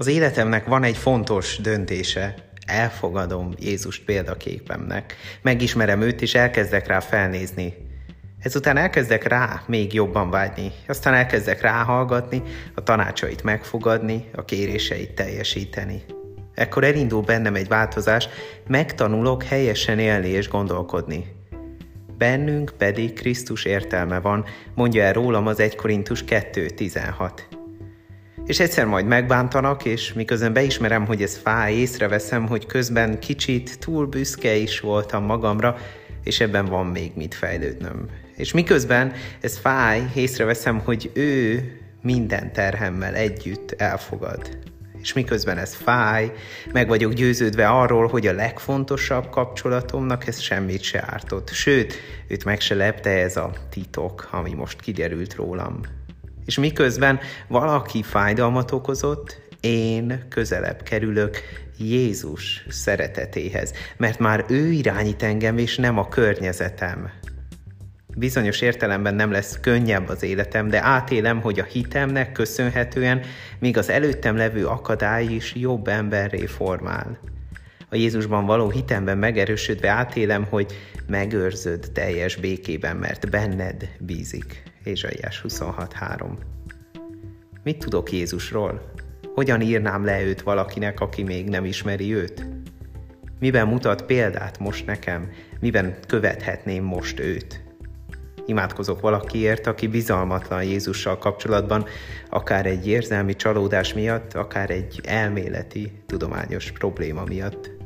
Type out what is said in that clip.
Az életemnek van egy fontos döntése. Elfogadom Jézust példaképemnek. Megismerem őt, és elkezdek rá felnézni. Ezután elkezdek rá még jobban vágyni. Aztán elkezdek ráhallgatni, a tanácsait megfogadni, a kéréseit teljesíteni. Ekkor elindul bennem egy változás, megtanulok helyesen élni és gondolkodni. Bennünk pedig Krisztus értelme van, mondja el rólam az 1 Korintus 2.16 és egyszer majd megbántanak, és miközben beismerem, hogy ez fáj, észreveszem, hogy közben kicsit túl büszke is voltam magamra, és ebben van még mit fejlődnöm. És miközben ez fáj, észreveszem, hogy ő minden terhemmel együtt elfogad. És miközben ez fáj, meg vagyok győződve arról, hogy a legfontosabb kapcsolatomnak ez semmit se ártott. Sőt, őt meg se lepte ez a titok, ami most kiderült rólam. És miközben valaki fájdalmat okozott, én közelebb kerülök Jézus szeretetéhez, mert már ő irányít engem, és nem a környezetem. Bizonyos értelemben nem lesz könnyebb az életem, de átélem, hogy a hitemnek köszönhetően még az előttem levő akadály is jobb emberré formál. A Jézusban való hitemben megerősödve átélem, hogy megőrzöd teljes békében, mert benned bízik. Ézsaiás 26.3 Mit tudok Jézusról? Hogyan írnám le őt valakinek, aki még nem ismeri őt? Miben mutat példát most nekem? Miben követhetném most őt? Imádkozok valakiért, aki bizalmatlan Jézussal kapcsolatban, akár egy érzelmi csalódás miatt, akár egy elméleti, tudományos probléma miatt.